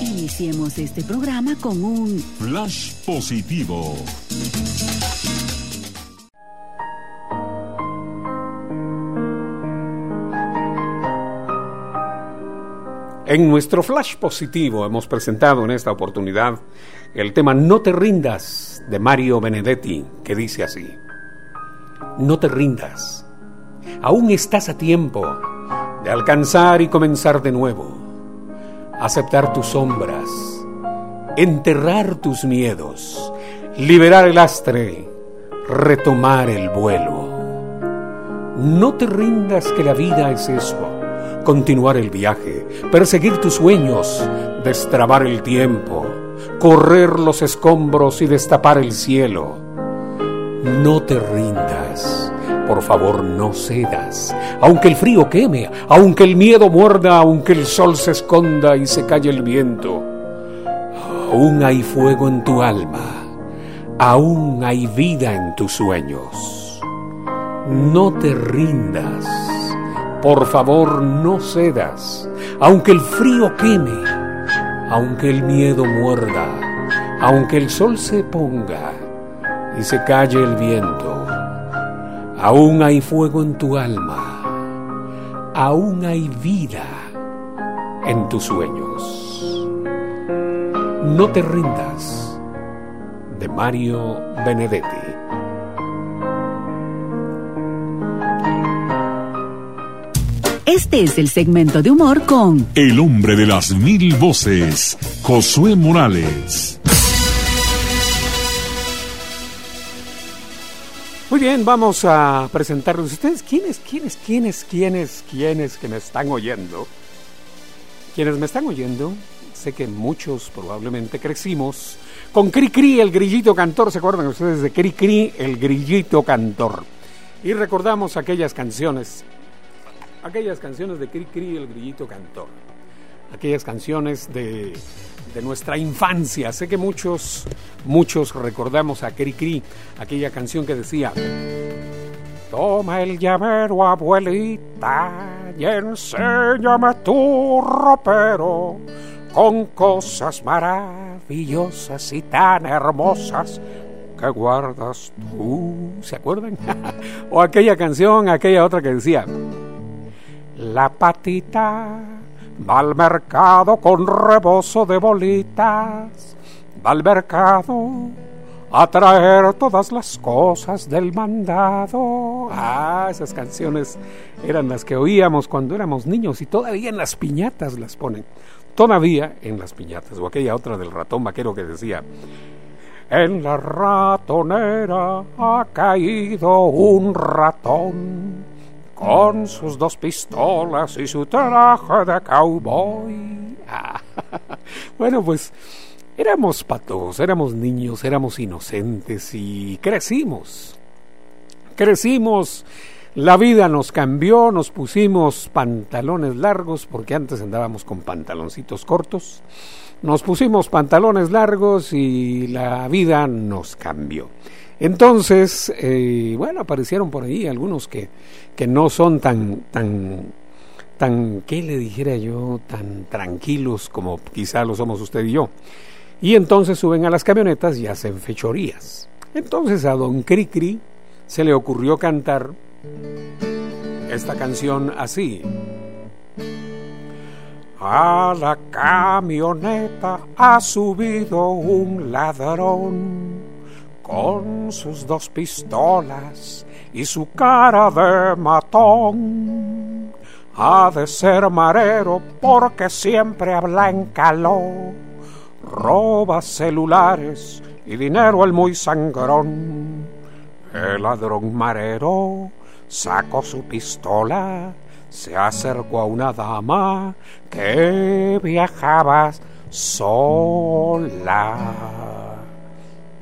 Iniciemos este programa con un flash positivo. En nuestro flash positivo hemos presentado en esta oportunidad el tema No te rindas de Mario Benedetti, que dice así. No te rindas. Aún estás a tiempo de alcanzar y comenzar de nuevo. Aceptar tus sombras, enterrar tus miedos, liberar el astre, retomar el vuelo. No te rindas que la vida es eso continuar el viaje, perseguir tus sueños, destrabar el tiempo, correr los escombros y destapar el cielo. No te rindas, por favor no cedas, aunque el frío queme, aunque el miedo muerda, aunque el sol se esconda y se calle el viento. Aún hay fuego en tu alma, aún hay vida en tus sueños. No te rindas por favor, no cedas, aunque el frío queme, aunque el miedo muerda, aunque el sol se ponga y se calle el viento. Aún hay fuego en tu alma, aún hay vida en tus sueños. No te rindas, de Mario Benedetti. Este es el segmento de humor con El hombre de las mil voces, Josué Morales. Muy bien, vamos a presentarlos. ¿Ustedes quiénes, quiénes, quiénes, quiénes, quiénes que me están oyendo? Quienes me están oyendo, sé que muchos probablemente crecimos con Cri Cri, el grillito cantor. ¿Se acuerdan ustedes de Cri Cri, el grillito cantor? Y recordamos aquellas canciones aquellas canciones de Cri Cri, el grillito cantor, aquellas canciones de, de, nuestra infancia. Sé que muchos, muchos recordamos a Cri Cri, aquella canción que decía, Toma el llavero, abuelita, y enséñame tu ropero con cosas maravillosas y tan hermosas que guardas tú. ¿Se acuerdan? o aquella canción, aquella otra que decía, la patita al mercado con rebozo de bolitas, va al mercado a traer todas las cosas del mandado. Ah, esas canciones eran las que oíamos cuando éramos niños y todavía en las piñatas las ponen. Todavía en las piñatas. O aquella otra del ratón vaquero que decía, en la ratonera ha caído un ratón con sus dos pistolas y su traje de cowboy. Ah, bueno, pues éramos patos, éramos niños, éramos inocentes y crecimos. Crecimos, la vida nos cambió, nos pusimos pantalones largos porque antes andábamos con pantaloncitos cortos. Nos pusimos pantalones largos y la vida nos cambió. Entonces, eh, bueno, aparecieron por ahí algunos que, que no son tan, tan, tan, ¿qué le dijera yo? Tan tranquilos como quizá lo somos usted y yo. Y entonces suben a las camionetas y hacen fechorías. Entonces a don Cricri se le ocurrió cantar esta canción así. A la camioneta ha subido un ladrón con sus dos pistolas y su cara de matón. Ha de ser marero porque siempre habla en calor, roba celulares y dinero el muy sangrón. El ladrón marero sacó su pistola, se acercó a una dama que viajaba sola.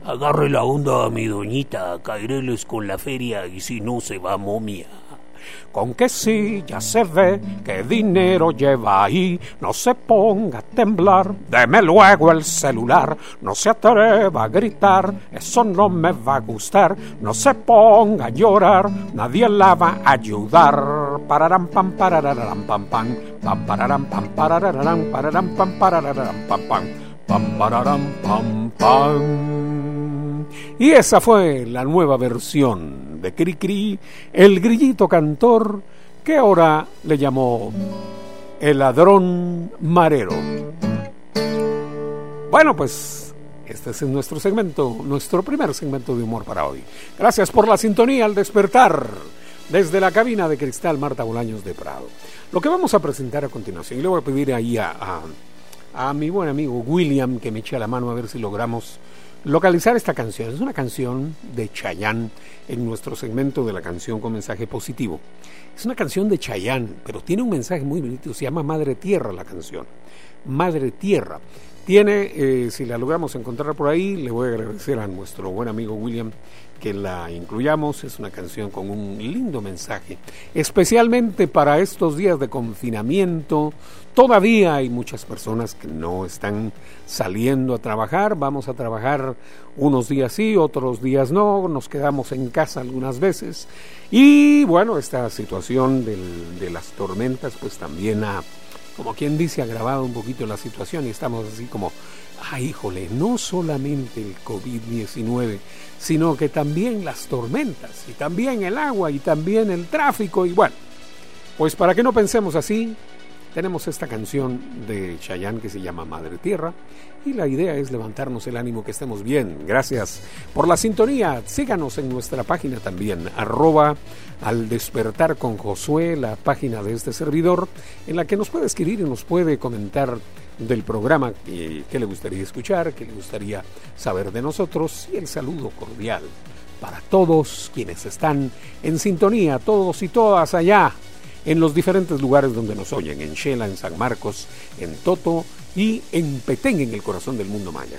Agarre la onda a mi doñita, caeréles con la feria y si no se va momia. con que si ya se ve que dinero lleva ahí, no se ponga a temblar, deme luego el celular, no se atreva a gritar, eso no me va a gustar, no se ponga a llorar, nadie la va a ayudar. Pararam pam parararam pam pam, pam pararam pam pararam pam, pam pararam pam pam. Y esa fue la nueva versión de Cricri, el grillito cantor, que ahora le llamó el ladrón marero. Bueno, pues este es nuestro segmento, nuestro primer segmento de humor para hoy. Gracias por la sintonía al despertar desde la cabina de cristal Marta Bolaños de Prado. Lo que vamos a presentar a continuación, y le voy a pedir ahí a, a, a mi buen amigo William que me eche la mano a ver si logramos localizar esta canción. Es una canción de Chayanne en nuestro segmento de la canción con mensaje positivo. Es una canción de Chayanne, pero tiene un mensaje muy bonito. Se llama Madre Tierra la canción. Madre Tierra. Tiene, eh, si la logramos encontrar por ahí, le voy a agradecer a nuestro buen amigo William que la incluyamos. Es una canción con un lindo mensaje, especialmente para estos días de confinamiento. Todavía hay muchas personas que no están saliendo a trabajar. Vamos a trabajar unos días sí, otros días no. Nos quedamos en casa algunas veces. Y bueno, esta situación de las tormentas pues también ha como quien dice, agravado un poquito la situación y estamos así como, ah, híjole, no solamente el COVID-19, sino que también las tormentas y también el agua y también el tráfico y bueno, pues para que no pensemos así, tenemos esta canción de Chayanne que se llama Madre Tierra y la idea es levantarnos el ánimo que estemos bien. Gracias por la sintonía. Síganos en nuestra página también, arroba al despertar con Josué, la página de este servidor, en la que nos puede escribir y nos puede comentar del programa que, que le gustaría escuchar, que le gustaría saber de nosotros y el saludo cordial para todos quienes están en sintonía, todos y todas allá en los diferentes lugares donde nos oyen, en Shela, en San Marcos, en Toto y en Petén, en el corazón del mundo maya.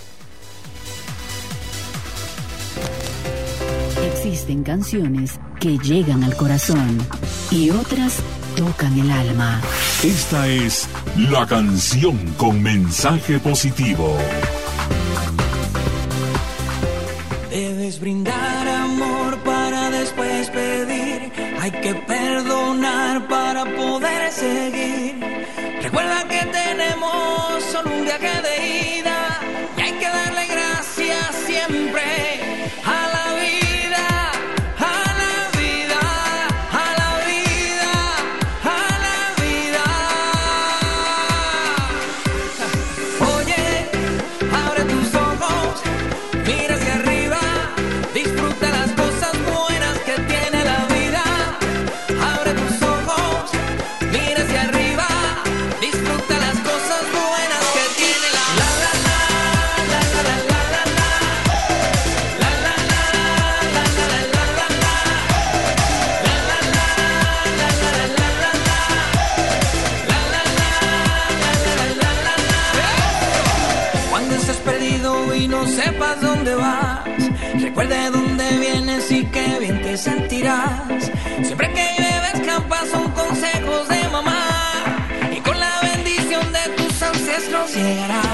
Existen canciones que llegan al corazón y otras tocan el alma. Esta es la canción con mensaje positivo. Debes brindar amor para después pedir. Hay que perdonar para poder seguir. Recuerda que tenemos solo un viaje de ida y hay que darle gracias siempre será.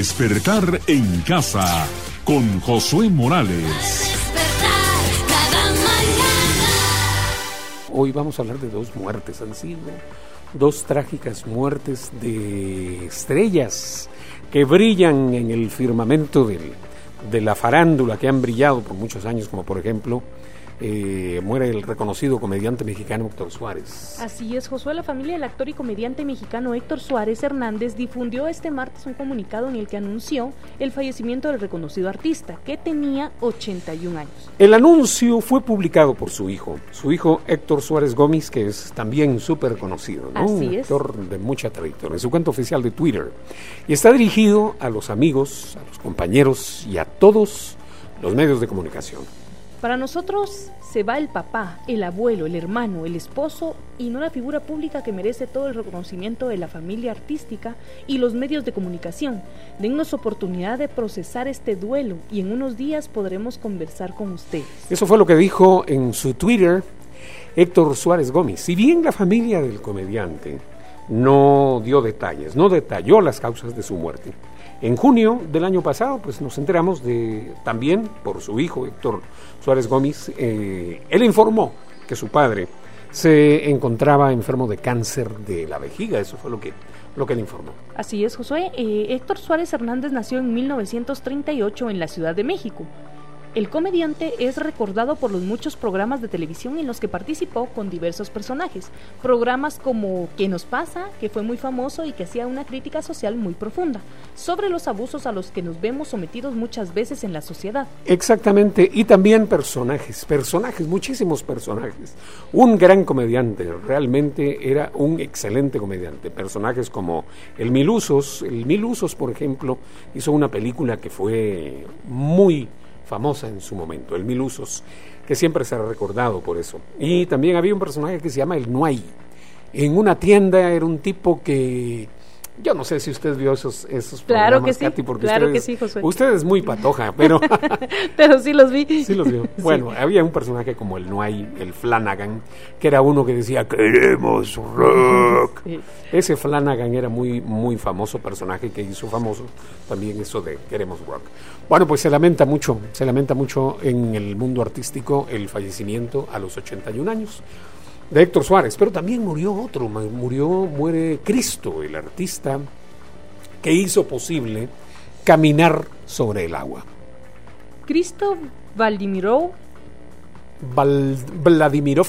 Despertar en casa con Josué Morales. Hoy vamos a hablar de dos muertes, han sido dos trágicas muertes de estrellas que brillan en el firmamento de la farándula, que han brillado por muchos años, como por ejemplo eh, muere el reconocido comediante mexicano Héctor Suárez. Así es, Josué, la familia del actor y comediante mexicano Héctor Suárez Hernández difundió este martes un comunicado en el que anunció el fallecimiento del reconocido artista, que tenía 81 años. El anuncio fue publicado por su hijo, su hijo Héctor Suárez Gómez, que es también súper conocido, ¿no? Así un es. actor de mucha trayectoria, en su cuenta oficial de Twitter. Y está dirigido a los amigos, a los compañeros y a todos los medios de comunicación. Para nosotros se va el papá, el abuelo, el hermano, el esposo y no la figura pública que merece todo el reconocimiento de la familia artística y los medios de comunicación. Dennos oportunidad de procesar este duelo y en unos días podremos conversar con ustedes. Eso fue lo que dijo en su Twitter Héctor Suárez Gómez. Si bien la familia del comediante no dio detalles, no detalló las causas de su muerte. En junio del año pasado, pues nos enteramos de también por su hijo Héctor Suárez Gómez, eh, él informó que su padre se encontraba enfermo de cáncer de la vejiga. Eso fue lo que lo que él informó. Así es, Josué. Eh, Héctor Suárez Hernández nació en 1938 en la Ciudad de México. El comediante es recordado por los muchos programas de televisión en los que participó con diversos personajes. Programas como ¿Qué nos pasa?, que fue muy famoso y que hacía una crítica social muy profunda sobre los abusos a los que nos vemos sometidos muchas veces en la sociedad. Exactamente, y también personajes, personajes, muchísimos personajes. Un gran comediante, realmente era un excelente comediante. Personajes como el Milusos, el Milusos, por ejemplo, hizo una película que fue muy famosa en su momento, el Milusos, que siempre será recordado por eso. Y también había un personaje que se llama el Nuay. En una tienda era un tipo que yo no sé si usted vio esos, esos Claro programas, que sí, Katy, porque claro usted que es- sí, Josué. Usted es muy patoja, pero Pero sí los vi. sí los vio. Bueno, había un personaje como el Noay, el Flanagan, que era uno que decía queremos rock. Sí. Ese Flanagan era muy muy famoso personaje que hizo famoso también eso de queremos rock. Bueno, pues se lamenta mucho, se lamenta mucho en el mundo artístico el fallecimiento a los 81 años de Héctor Suárez, pero también murió otro, murió muere Cristo, el artista que hizo posible caminar sobre el agua. Cristo Valdimirov Val- Vladimirov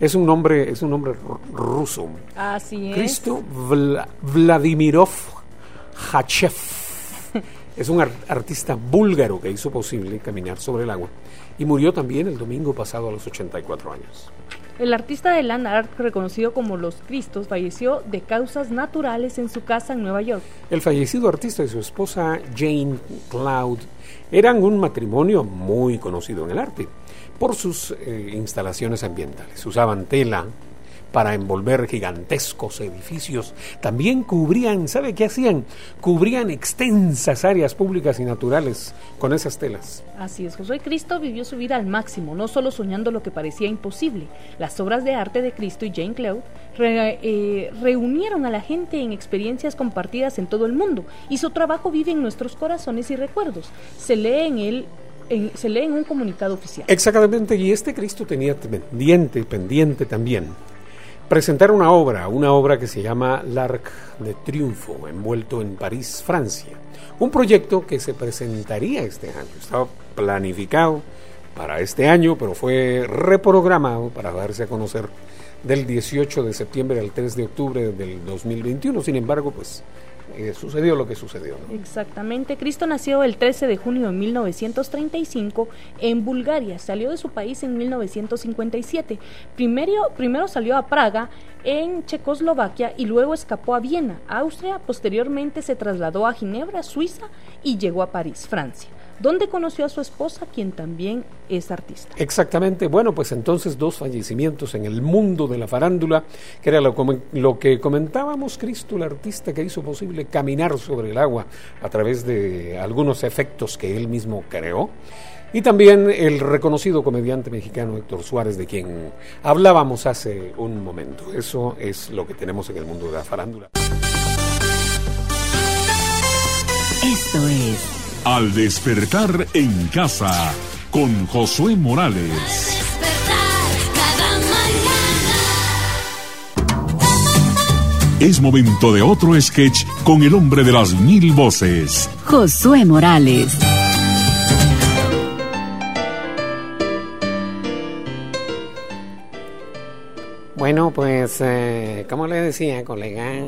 es un nombre es un nombre ru- ruso. Así es. Cristo Vla- Vladimirov Hachev es un ar- artista búlgaro que hizo posible caminar sobre el agua y murió también el domingo pasado a los 84 años. El artista de land art, reconocido como Los Cristos, falleció de causas naturales en su casa en Nueva York. El fallecido artista y su esposa Jane Cloud eran un matrimonio muy conocido en el arte por sus eh, instalaciones ambientales. Usaban tela para envolver gigantescos edificios. También cubrían, ¿sabe qué hacían? Cubrían extensas áreas públicas y naturales con esas telas. Así es, Josué Cristo vivió su vida al máximo, no solo soñando lo que parecía imposible. Las obras de arte de Cristo y Jane Cloud re- eh, reunieron a la gente en experiencias compartidas en todo el mundo y su trabajo vive en nuestros corazones y recuerdos. Se lee en él. en- se lee en un comunicado oficial. Exactamente, y este Cristo tenía pendiente, pendiente también, presentar una obra, una obra que se llama L'Arc de Triunfo, envuelto en París, Francia. Un proyecto que se presentaría este año, estaba planificado para este año, pero fue reprogramado para darse a conocer del 18 de septiembre al 3 de octubre del 2021. Sin embargo, pues eh, sucedió lo que sucedió. ¿no? Exactamente. Cristo nació el 13 de junio de 1935 en Bulgaria. Salió de su país en 1957. Primero, primero salió a Praga, en Checoslovaquia, y luego escapó a Viena, Austria. Posteriormente se trasladó a Ginebra, Suiza, y llegó a París, Francia, donde conoció a su esposa, quien también es artista. Exactamente. Bueno, pues entonces dos fallecimientos en el mundo de la farándula, que era lo, lo que comentábamos, Cristo, el artista que hizo posible caminar sobre el agua a través de algunos efectos que él mismo creó. Y también el reconocido comediante mexicano Héctor Suárez, de quien hablábamos hace un momento. Eso es lo que tenemos en el mundo de la farándula. Esto es Al despertar en casa con Josué Morales. Despertar cada mañana. Es momento de otro sketch con el hombre de las mil voces. Josué Morales. Bueno, pues, eh, como le decía, colega,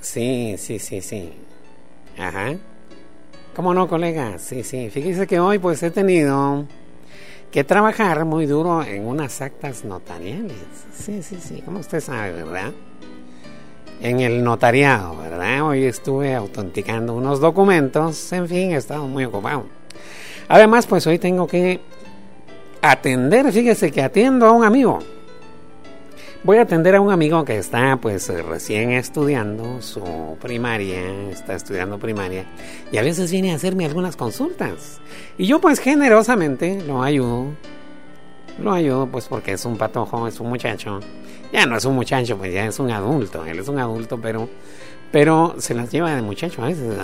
sí, sí, sí, sí. Ajá. ¿Cómo no, colega? Sí, sí. Fíjese que hoy, pues, he tenido que trabajar muy duro en unas actas notariales. Sí, sí, sí, como usted sabe, ¿verdad? En el notariado, ¿verdad? Hoy estuve autenticando unos documentos, en fin, he estado muy ocupado. Además, pues hoy tengo que atender, fíjese que atiendo a un amigo. Voy a atender a un amigo que está pues eh, recién estudiando su primaria, está estudiando primaria y a veces viene a hacerme algunas consultas. Y yo pues generosamente lo ayudo. Lo ayudo pues porque es un patojo, es un muchacho. Ya no es un muchacho, pues ya es un adulto. Él es un adulto, pero pero se las lleva de muchacho a veces.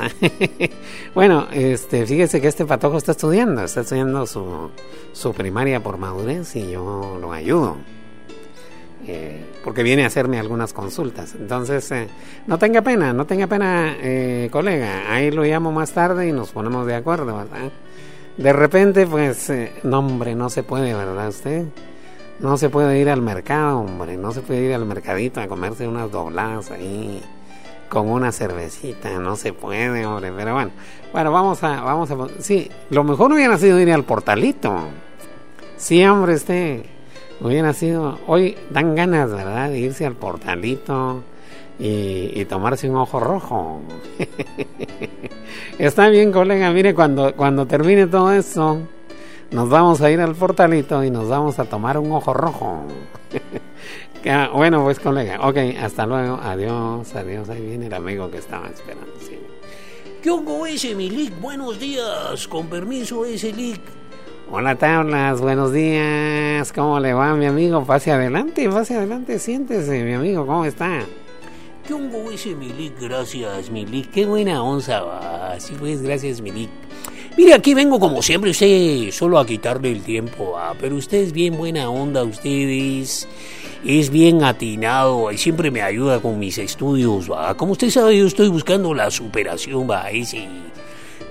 bueno, este, fíjese que este patojo está estudiando, está estudiando su, su primaria por madurez y yo lo ayudo eh, porque viene a hacerme algunas consultas. Entonces, eh, no tenga pena, no tenga pena, eh, colega. Ahí lo llamo más tarde y nos ponemos de acuerdo, ¿verdad? De repente, pues, eh, no, hombre, no se puede, ¿verdad usted? No se puede ir al mercado, hombre, no se puede ir al mercadito a comerse unas dobladas ahí con una cervecita, no se puede, hombre, pero bueno, bueno, vamos a, vamos a, sí, lo mejor hubiera sido ir al portalito. Sí, hombre, este hubiera sido, hoy dan ganas, ¿verdad?, de irse al portalito y, y tomarse un ojo rojo. Está bien, colega, mire, cuando, cuando termine todo esto, nos vamos a ir al portalito y nos vamos a tomar un ojo rojo. Ah, bueno, pues colega, ok, hasta luego, adiós, adiós, ahí viene el amigo que estaba esperando. sí. ¿Qué hongo ese, Milik? Buenos días. Con permiso, ese Lick. Hola Tablas, buenos días, ¿cómo le va mi amigo? Pase adelante, pase adelante, siéntese mi amigo, ¿cómo está? ¿Qué hongo ese, Milik? Gracias, Milik. Qué buena onza va. Sí, pues, gracias, Milik. Mire, aquí vengo como siempre, usted solo a quitarle el tiempo, ah, pero usted es bien buena onda, ustedes es bien atinado y siempre me ayuda con mis estudios, va. Como usted sabe, yo estoy buscando la superación, va, ese.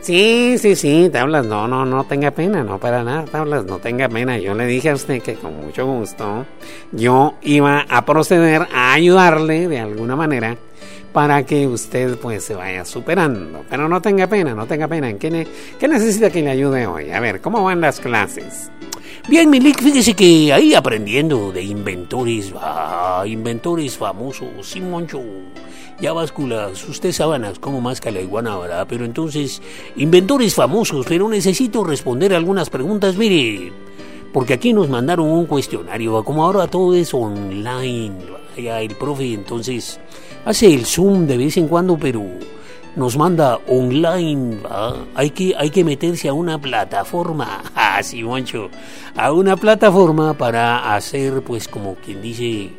Sí, sí, sí, Tablas, no, no, no tenga pena, no para nada, Tablas, no tenga pena. Yo le dije a usted que con mucho gusto yo iba a proceder a ayudarle de alguna manera para que usted pues se vaya superando. Pero no tenga pena, no tenga pena. ¿Qué, ne- qué necesita que le ayude hoy? A ver, ¿cómo van las clases? Bien, Milik, fíjese que ahí aprendiendo de inventores, va, inventores famosos, Simoncho, ya básculas, usted sábanas como más que la iguana, ¿verdad? Pero entonces, inventores famosos, pero necesito responder algunas preguntas, mire, porque aquí nos mandaron un cuestionario, como ahora todo es online, ¿va? ya el profe entonces hace el Zoom de vez en cuando, pero nos manda online, ¿va? hay que hay que meterse a una plataforma, así Moncho, a una plataforma para hacer pues como quien dice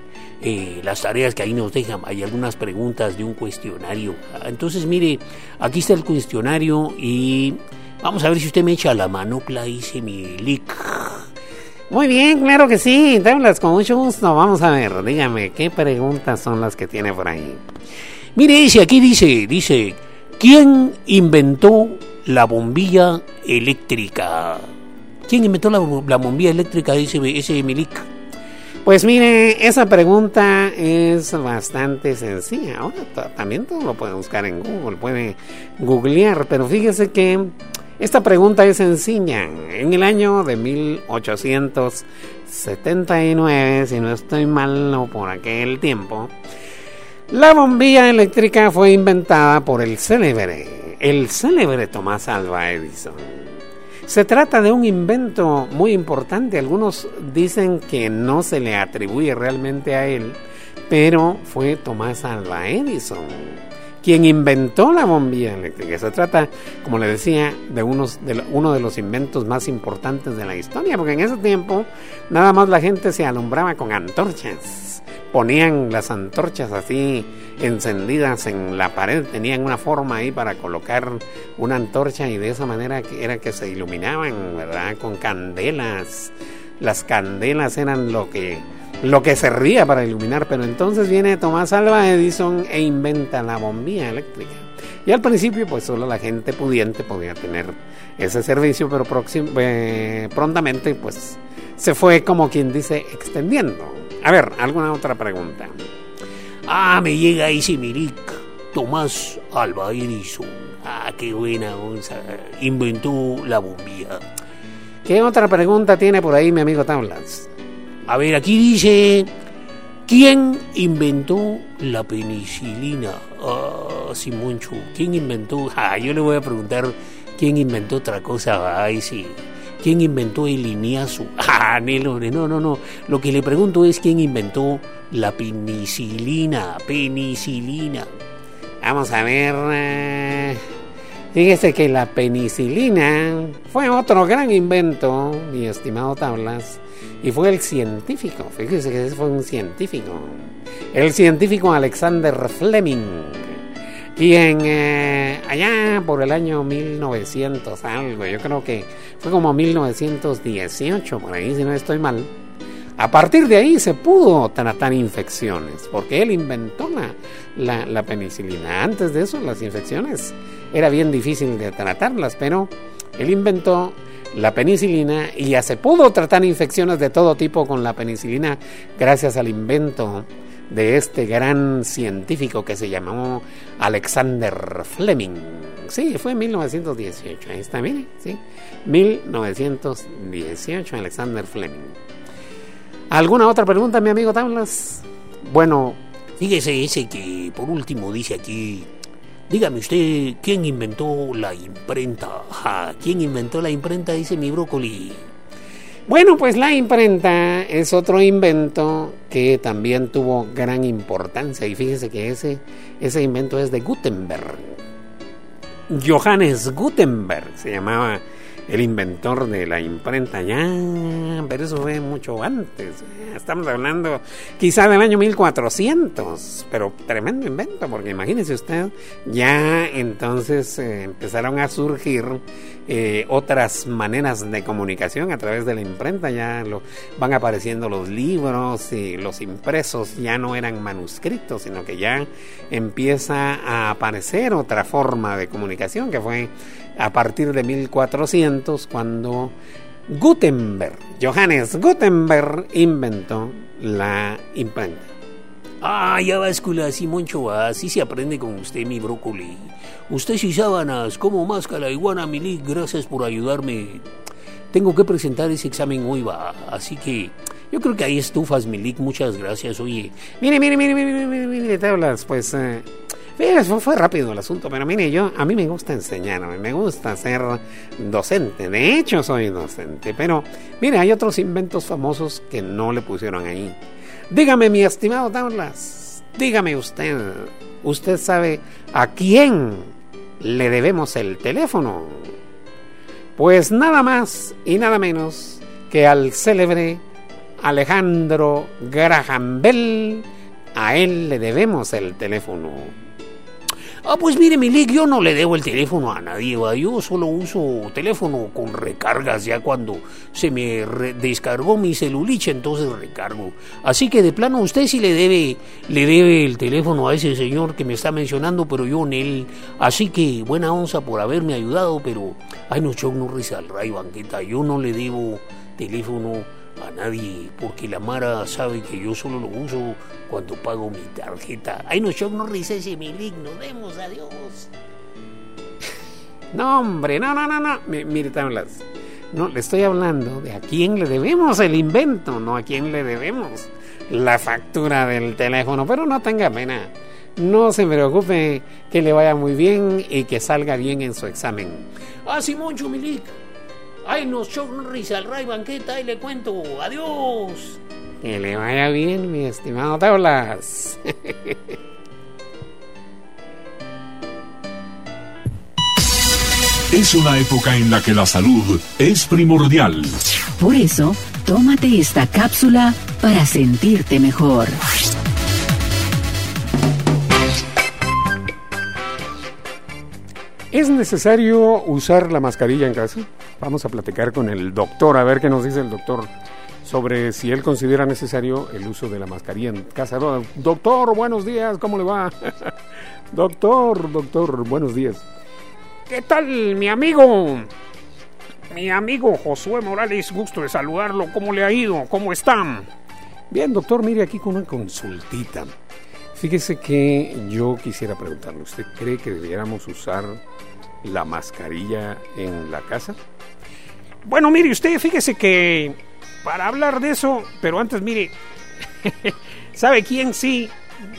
eh, las tareas que ahí nos dejan, hay algunas preguntas de un cuestionario. ¿va? Entonces mire, aquí está el cuestionario y vamos a ver si usted me echa la manopla, dice mi lic. Muy bien, claro que sí, Tablas, con mucho gusto. Vamos a ver, dígame, ¿qué preguntas son las que tiene por ahí? Mire ese, aquí dice, dice, ¿quién inventó la bombilla eléctrica? ¿Quién inventó la, la bombilla eléctrica? Dice ese Milik. Pues mire, esa pregunta es bastante sencilla. Ahora ta- también todo lo puede buscar en Google, puede googlear, pero fíjese que esta pregunta es sencilla. En el año de 1879, si no estoy mal, por aquel tiempo, la bombilla eléctrica fue inventada por el célebre, el célebre Tomás Alva Edison. Se trata de un invento muy importante. Algunos dicen que no se le atribuye realmente a él, pero fue Tomás Alva Edison quien inventó la bombilla eléctrica. Se trata, como le decía, de, unos, de uno de los inventos más importantes de la historia, porque en ese tiempo nada más la gente se alumbraba con antorchas. Ponían las antorchas así encendidas en la pared, tenían una forma ahí para colocar una antorcha y de esa manera era que se iluminaban, ¿verdad? Con candelas. Las candelas eran lo que lo que servía para iluminar, pero entonces viene Tomás Alva Edison e inventa la bombilla eléctrica. Y al principio pues solo la gente pudiente podía tener ese servicio, pero eh, prontamente pues se fue como quien dice extendiendo. A ver, ¿alguna otra pregunta? Ah, me llega ese Miric, Tomás Alva Edison. Ah, qué buena onza. Inventó la bombilla. ¿Qué otra pregunta tiene por ahí mi amigo Tablas? A ver, aquí dice, ¿quién inventó la penicilina? Ah, Simoncho, ¿quién inventó? Ah, yo le voy a preguntar, ¿quién inventó otra cosa? Ay, sí. ¿Quién inventó el lineazo? Ah, Nelo, no, no, no. Lo que le pregunto es quién inventó la penicilina. Penicilina. Vamos a ver. eh, Fíjese que la penicilina fue otro gran invento, mi estimado Tablas, y fue el científico. Fíjese que ese fue un científico. El científico Alexander Fleming, quien eh, allá por el año 1900 algo, yo creo que fue como 1918, por ahí si no estoy mal. A partir de ahí se pudo tratar infecciones, porque él inventó la, la, la penicilina. Antes de eso, las infecciones era bien difícil de tratarlas, pero él inventó la penicilina y ya se pudo tratar infecciones de todo tipo con la penicilina gracias al invento de este gran científico que se llamó Alexander Fleming. Sí, fue en 1918. Ahí está, mire, sí. 1918, Alexander Fleming. ¿Alguna otra pregunta, mi amigo Tablas? Bueno, Fíjese ese que por último dice aquí, dígame usted, ¿quién inventó la imprenta? ¿Quién inventó la imprenta? Dice mi brócoli. Bueno, pues la imprenta es otro invento que también tuvo gran importancia y fíjese que ese, ese invento es de Gutenberg. Johannes Gutenberg se llamaba el inventor de la imprenta ya, pero eso fue mucho antes. Estamos hablando quizá del año 1400, pero tremendo invento, porque imagínese usted, ya entonces eh, empezaron a surgir eh, otras maneras de comunicación a través de la imprenta, ya lo, van apareciendo los libros y los impresos ya no eran manuscritos, sino que ya empieza a aparecer otra forma de comunicación que fue a partir de 1400 cuando Gutenberg, Johannes Gutenberg inventó la imprenta. Ah, ya báscula, Simoncho, así se aprende con usted, mi brócoli. Usted y sábanas, como máscara, iguana, Milik, gracias por ayudarme. Tengo que presentar ese examen hoy, va, así que yo creo que hay estufas, Milik, muchas gracias, oye. Mire, mire, mire, mire, mire, mire, mire, tablas, pues eh, fue, fue- fue rápido el asunto, pero mire, yo, a mí me gusta enseñar, me gusta ser docente, de hecho soy docente, pero mire, hay otros inventos famosos que no le pusieron ahí. Dígame, mi estimado tablas, dígame usted, ¿usted sabe a quién le debemos el teléfono? Pues nada más y nada menos que al célebre Alejandro Graham Bell. A él le debemos el teléfono. Ah, pues mire, Milik, yo no le debo el teléfono a nadie, va. Yo solo uso teléfono con recargas ya cuando se me descargó mi celuliche, entonces recargo. Así que de plano usted sí le debe, le debe el teléfono a ese señor que me está mencionando, pero yo en él. Así que buena onza por haberme ayudado, pero ay no choc no risa al ray banqueta. Yo no le debo teléfono a nadie, porque la Mara sabe que yo solo lo uso cuando pago mi tarjeta. Ay, no, shock, no rises ese Milik, nos vemos, adiós. No, hombre, no, no, no, no. Mi- Mire, Tablas, no, le estoy hablando de a quién le debemos el invento, no a quién le debemos la factura del teléfono. Pero no tenga pena. No se preocupe que le vaya muy bien y que salga bien en su examen. Ah, Simón Chumilik. Ay, no, shock, no risa, al Ray Banqueta, ahí le cuento, adiós. Que le vaya bien, mi estimado Tablas. Es una época en la que la salud es primordial. Por eso, tómate esta cápsula para sentirte mejor. ¿Es necesario usar la mascarilla en casa? Vamos a platicar con el doctor, a ver qué nos dice el doctor sobre si él considera necesario el uso de la mascarilla en casa. Do- Doctor, buenos días, ¿cómo le va? doctor, doctor, buenos días. ¿Qué tal, mi amigo? Mi amigo Josué Morales, gusto de saludarlo. ¿Cómo le ha ido? ¿Cómo están? Bien, doctor, mire aquí con una consultita. Fíjese que yo quisiera preguntarle, ¿usted cree que debiéramos usar la mascarilla en la casa? Bueno, mire usted, fíjese que para hablar de eso, pero antes mire, ¿sabe quién sí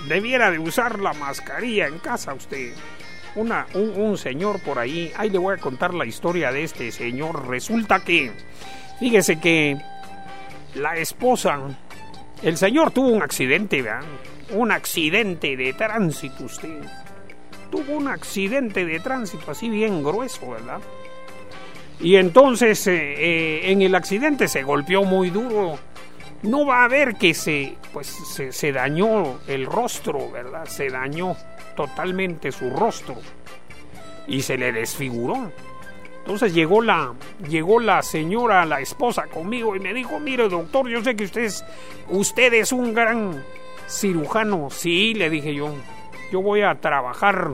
debiera de usar la mascarilla en casa usted? Una, un, un señor por ahí, ahí le voy a contar la historia de este señor. Resulta que, fíjese que la esposa, el señor tuvo un accidente, ¿verdad? Un accidente de tránsito usted. Tuvo un accidente de tránsito así bien grueso, ¿verdad? Y entonces eh, eh, en el accidente se golpeó muy duro. No va a ver que se, pues, se, se dañó el rostro, ¿verdad? Se dañó totalmente su rostro y se le desfiguró. Entonces llegó la, llegó la señora, la esposa conmigo y me dijo, mire doctor, yo sé que usted es, usted es un gran cirujano. Sí, le dije yo, yo voy a trabajar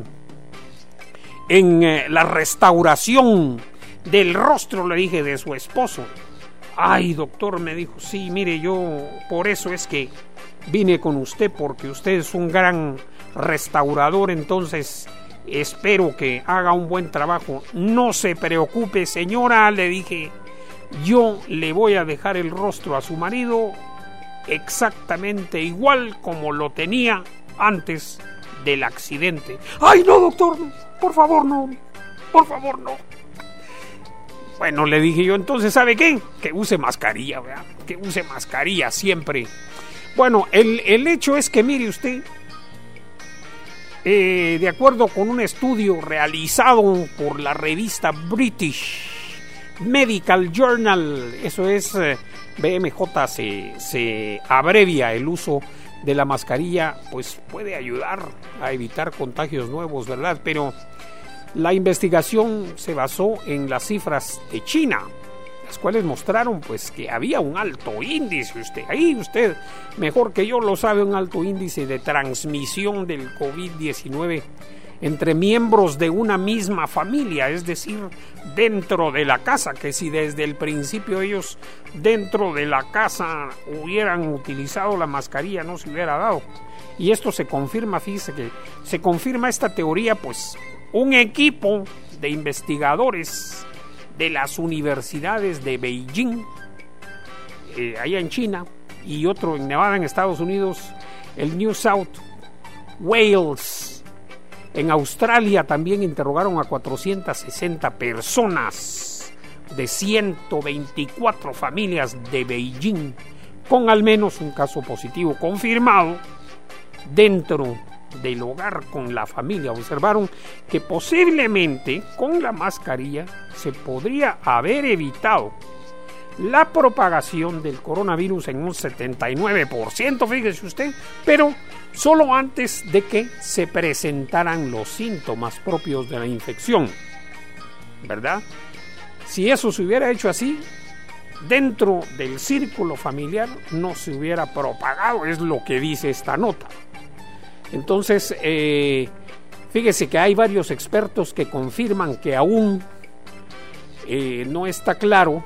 en eh, la restauración del rostro, le dije, de su esposo. Ay, doctor, me dijo, sí, mire, yo por eso es que vine con usted, porque usted es un gran restaurador, entonces espero que haga un buen trabajo. No se preocupe, señora, le dije, yo le voy a dejar el rostro a su marido exactamente igual como lo tenía antes del accidente. Ay, no, doctor, por favor, no, por favor, no. Bueno, le dije yo, entonces, ¿sabe qué? Que use mascarilla, ¿verdad? Que use mascarilla siempre. Bueno, el, el hecho es que, mire usted, eh, de acuerdo con un estudio realizado por la revista British Medical Journal, eso es eh, BMJ, se, se abrevia el uso de la mascarilla, pues puede ayudar a evitar contagios nuevos, ¿verdad? Pero la investigación se basó en las cifras de China, las cuales mostraron pues que había un alto índice, usted, ahí usted mejor que yo lo sabe, un alto índice de transmisión del COVID-19 entre miembros de una misma familia, es decir, dentro de la casa, que si desde el principio ellos dentro de la casa hubieran utilizado la mascarilla no se hubiera dado. Y esto se confirma, fíjese que se confirma esta teoría, pues un equipo de investigadores de las universidades de Beijing, eh, allá en China, y otro en Nevada, en Estados Unidos, el New South Wales. En Australia también interrogaron a 460 personas de 124 familias de Beijing, con al menos un caso positivo confirmado dentro del hogar con la familia. Observaron que posiblemente con la mascarilla se podría haber evitado la propagación del coronavirus en un 79%, fíjese usted, pero solo antes de que se presentaran los síntomas propios de la infección. ¿Verdad? Si eso se hubiera hecho así, dentro del círculo familiar no se hubiera propagado, es lo que dice esta nota. Entonces, eh, fíjese que hay varios expertos que confirman que aún eh, no está claro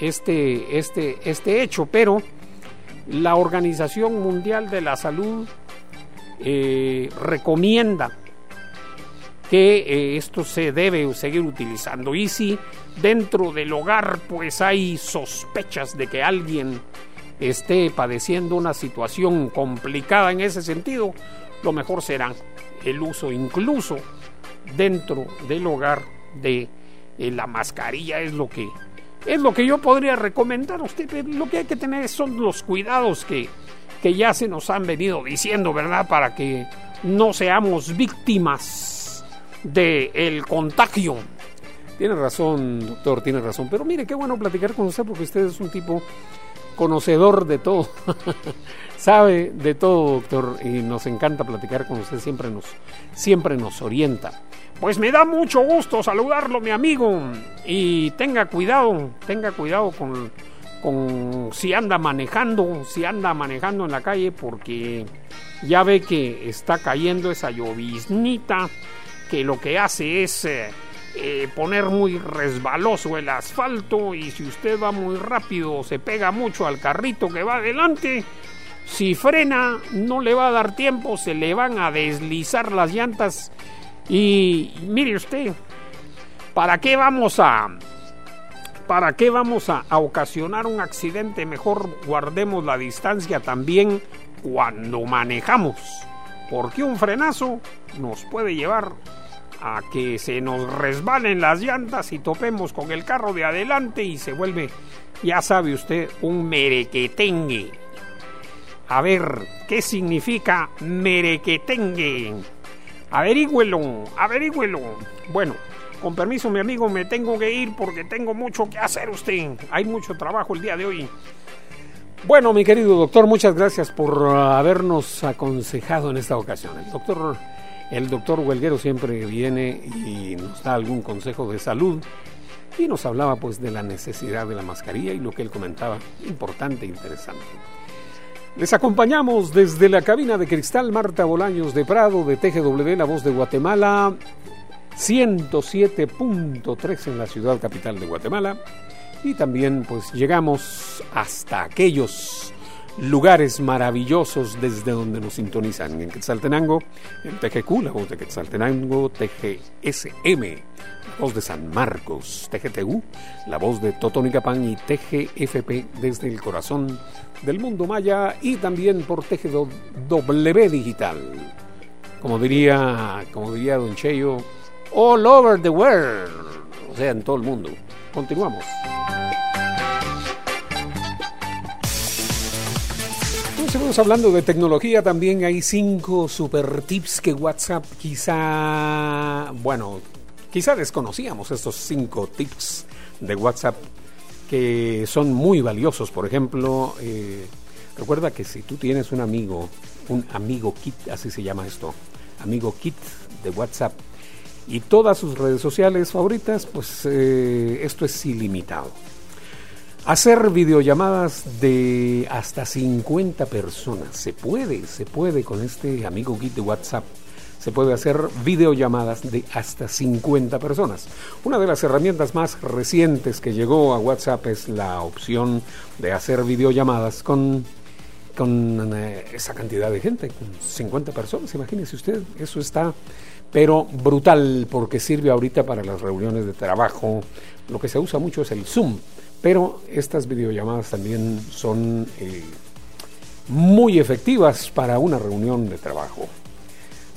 este, este, este hecho, pero la Organización Mundial de la Salud eh, recomienda que esto se debe seguir utilizando. Y si dentro del hogar pues hay sospechas de que alguien esté padeciendo una situación complicada en ese sentido, lo mejor será el uso incluso dentro del hogar de eh, la mascarilla es lo que es lo que yo podría recomendar a usted. Lo que hay que tener son los cuidados que, que ya se nos han venido diciendo, ¿verdad? Para que no seamos víctimas del contagio. Tiene razón, doctor, tiene razón. Pero mire, qué bueno platicar con usted porque usted es un tipo conocedor de todo. Sabe de todo, doctor, y nos encanta platicar con usted, siempre nos, siempre nos orienta. Pues me da mucho gusto saludarlo, mi amigo, y tenga cuidado, tenga cuidado con, con si anda manejando, si anda manejando en la calle, porque ya ve que está cayendo esa lloviznita que lo que hace es eh, eh, poner muy resbaloso el asfalto y si usted va muy rápido se pega mucho al carrito que va adelante. Si frena no le va a dar tiempo, se le van a deslizar las llantas y mire usted, ¿para qué vamos a para qué vamos a, a ocasionar un accidente? Mejor guardemos la distancia también cuando manejamos, porque un frenazo nos puede llevar a que se nos resbalen las llantas y topemos con el carro de adelante y se vuelve, ya sabe usted, un merequetengue. A ver, ¿qué significa merequetengue? Averígüelo, averígüelo. Bueno, con permiso, mi amigo, me tengo que ir porque tengo mucho que hacer usted. Hay mucho trabajo el día de hoy. Bueno, mi querido doctor, muchas gracias por uh, habernos aconsejado en esta ocasión. El doctor, el doctor Huelguero siempre viene y nos da algún consejo de salud y nos hablaba pues de la necesidad de la mascarilla y lo que él comentaba, importante e interesante. Les acompañamos desde la cabina de cristal Marta Bolaños de Prado de TGW, la voz de Guatemala, 107.3 en la ciudad capital de Guatemala. Y también pues llegamos hasta aquellos lugares maravillosos desde donde nos sintonizan en Quetzaltenango, en TGQ, la voz de Quetzaltenango, TGSM, la voz de San Marcos, TGTU, la voz de Totonicapán y TGFP desde el corazón del mundo maya y también por TGW Digital. Como diría, como diría Don Cheyo, all over the world, o sea, en todo el mundo. Continuamos. Seguimos hablando de tecnología, también hay cinco super tips que WhatsApp quizá, bueno, quizá desconocíamos estos cinco tips de WhatsApp que son muy valiosos. Por ejemplo, eh, recuerda que si tú tienes un amigo, un amigo kit, así se llama esto, amigo kit de WhatsApp, y todas sus redes sociales favoritas, pues eh, esto es ilimitado. Hacer videollamadas de hasta 50 personas. Se puede, se puede con este amigo kit de WhatsApp. Se puede hacer videollamadas de hasta 50 personas. Una de las herramientas más recientes que llegó a WhatsApp es la opción de hacer videollamadas con, con eh, esa cantidad de gente, con 50 personas. Imagínese usted, eso está pero brutal porque sirve ahorita para las reuniones de trabajo. Lo que se usa mucho es el Zoom, pero estas videollamadas también son eh, muy efectivas para una reunión de trabajo.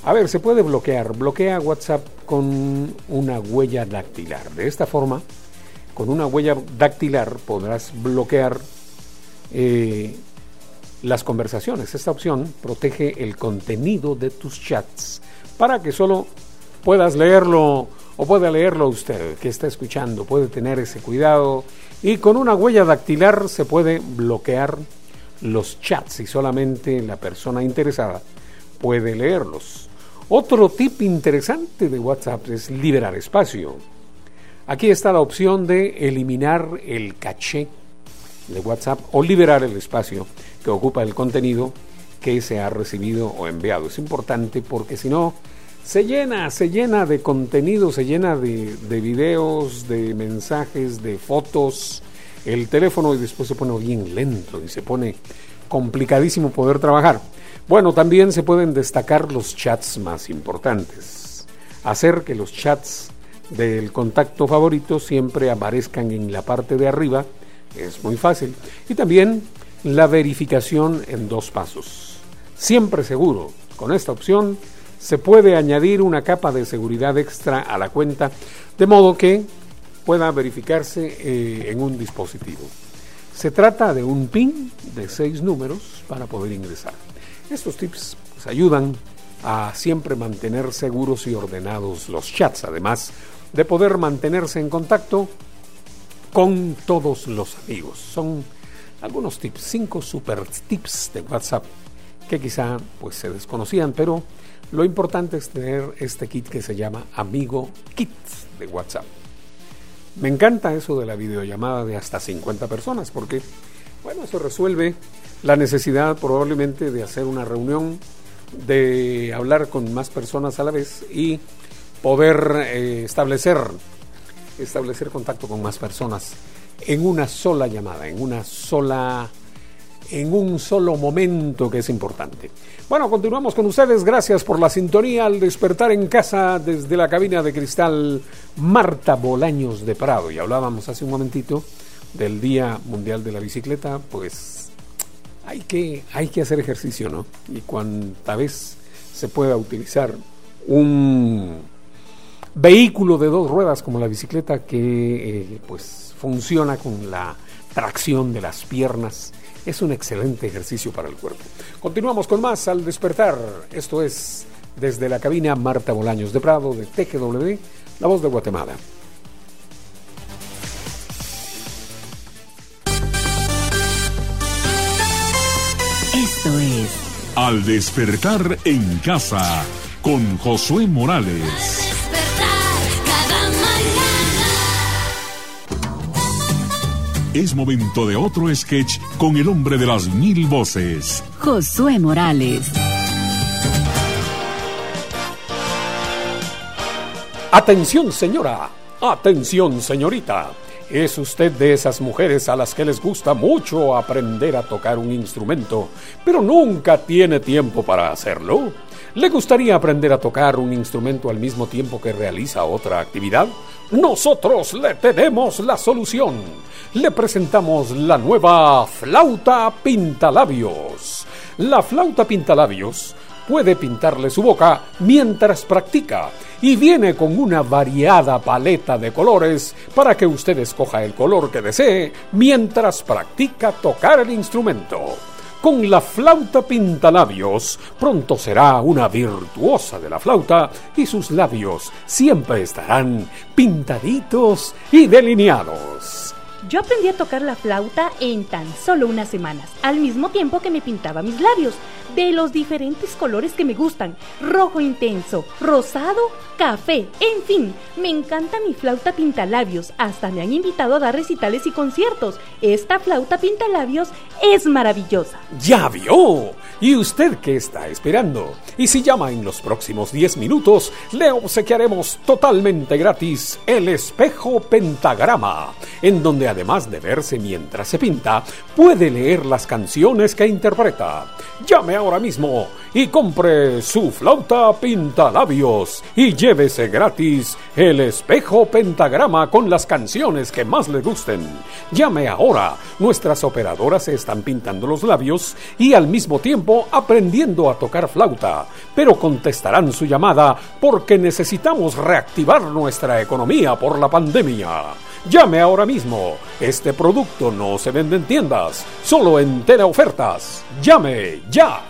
A ver, se puede bloquear. Bloquea WhatsApp con una huella dactilar. De esta forma, con una huella dactilar podrás bloquear eh, las conversaciones. Esta opción protege el contenido de tus chats para que solo puedas leerlo o pueda leerlo usted que está escuchando. Puede tener ese cuidado y con una huella dactilar se puede bloquear los chats y solamente la persona interesada puede leerlos. Otro tip interesante de WhatsApp es liberar espacio. Aquí está la opción de eliminar el caché de WhatsApp o liberar el espacio que ocupa el contenido que se ha recibido o enviado. Es importante porque si no, se llena, se llena de contenido, se llena de, de videos, de mensajes, de fotos el teléfono y después se pone bien lento y se pone complicadísimo poder trabajar. Bueno, también se pueden destacar los chats más importantes. Hacer que los chats del contacto favorito siempre aparezcan en la parte de arriba es muy fácil. Y también la verificación en dos pasos. Siempre seguro. Con esta opción se puede añadir una capa de seguridad extra a la cuenta de modo que pueda verificarse eh, en un dispositivo. Se trata de un PIN de seis números para poder ingresar. Estos tips pues, ayudan a siempre mantener seguros y ordenados los chats, además de poder mantenerse en contacto con todos los amigos. Son algunos tips, cinco super tips de WhatsApp que quizá pues se desconocían, pero lo importante es tener este kit que se llama Amigo Kit de WhatsApp. Me encanta eso de la videollamada de hasta 50 personas porque, bueno, eso resuelve la necesidad probablemente de hacer una reunión, de hablar con más personas a la vez y poder eh, establecer, establecer contacto con más personas en una sola llamada, en una sola en un solo momento que es importante. Bueno, continuamos con ustedes. Gracias por la sintonía al despertar en casa desde la cabina de cristal Marta Bolaños de Prado. Y hablábamos hace un momentito del Día Mundial de la Bicicleta, pues hay que, hay que hacer ejercicio, ¿no? Y cuanta vez se pueda utilizar un vehículo de dos ruedas como la bicicleta que eh, pues funciona con la tracción de las piernas es un excelente ejercicio para el cuerpo. Continuamos con más al despertar. Esto es desde la cabina Marta Bolaños de Prado de TGW, La Voz de Guatemala. Esto es Al despertar en casa con Josué Morales. Es momento de otro sketch con el hombre de las mil voces. Josué Morales. Atención señora, atención señorita. ¿Es usted de esas mujeres a las que les gusta mucho aprender a tocar un instrumento, pero nunca tiene tiempo para hacerlo? ¿Le gustaría aprender a tocar un instrumento al mismo tiempo que realiza otra actividad? Nosotros le tenemos la solución. Le presentamos la nueva flauta pintalabios. La flauta pintalabios puede pintarle su boca mientras practica y viene con una variada paleta de colores para que usted escoja el color que desee mientras practica tocar el instrumento. Con la flauta pintalabios pronto será una virtuosa de la flauta y sus labios siempre estarán pintaditos y delineados. Yo aprendí a tocar la flauta en tan solo unas semanas, al mismo tiempo que me pintaba mis labios, de los diferentes colores que me gustan, rojo intenso, rosado, café, en fin, me encanta mi flauta pintalabios, hasta me han invitado a dar recitales y conciertos. Esta flauta pintalabios es maravillosa. ¡Ya vio! ¿Y usted qué está esperando? Y si llama en los próximos 10 minutos, le obsequiaremos totalmente gratis el espejo pentagrama, en donde además de verse mientras se pinta, puede leer las canciones que interpreta. Llame ahora mismo y compre su flauta pintalabios y llévese gratis el espejo pentagrama con las canciones que más le gusten. Llame ahora, nuestras operadoras se están pintando los labios y al mismo tiempo aprendiendo a tocar flauta, pero contestarán su llamada porque necesitamos reactivar nuestra economía por la pandemia. Llame ahora mismo. Este producto no se vende en tiendas, solo en teleofertas. Llame ya.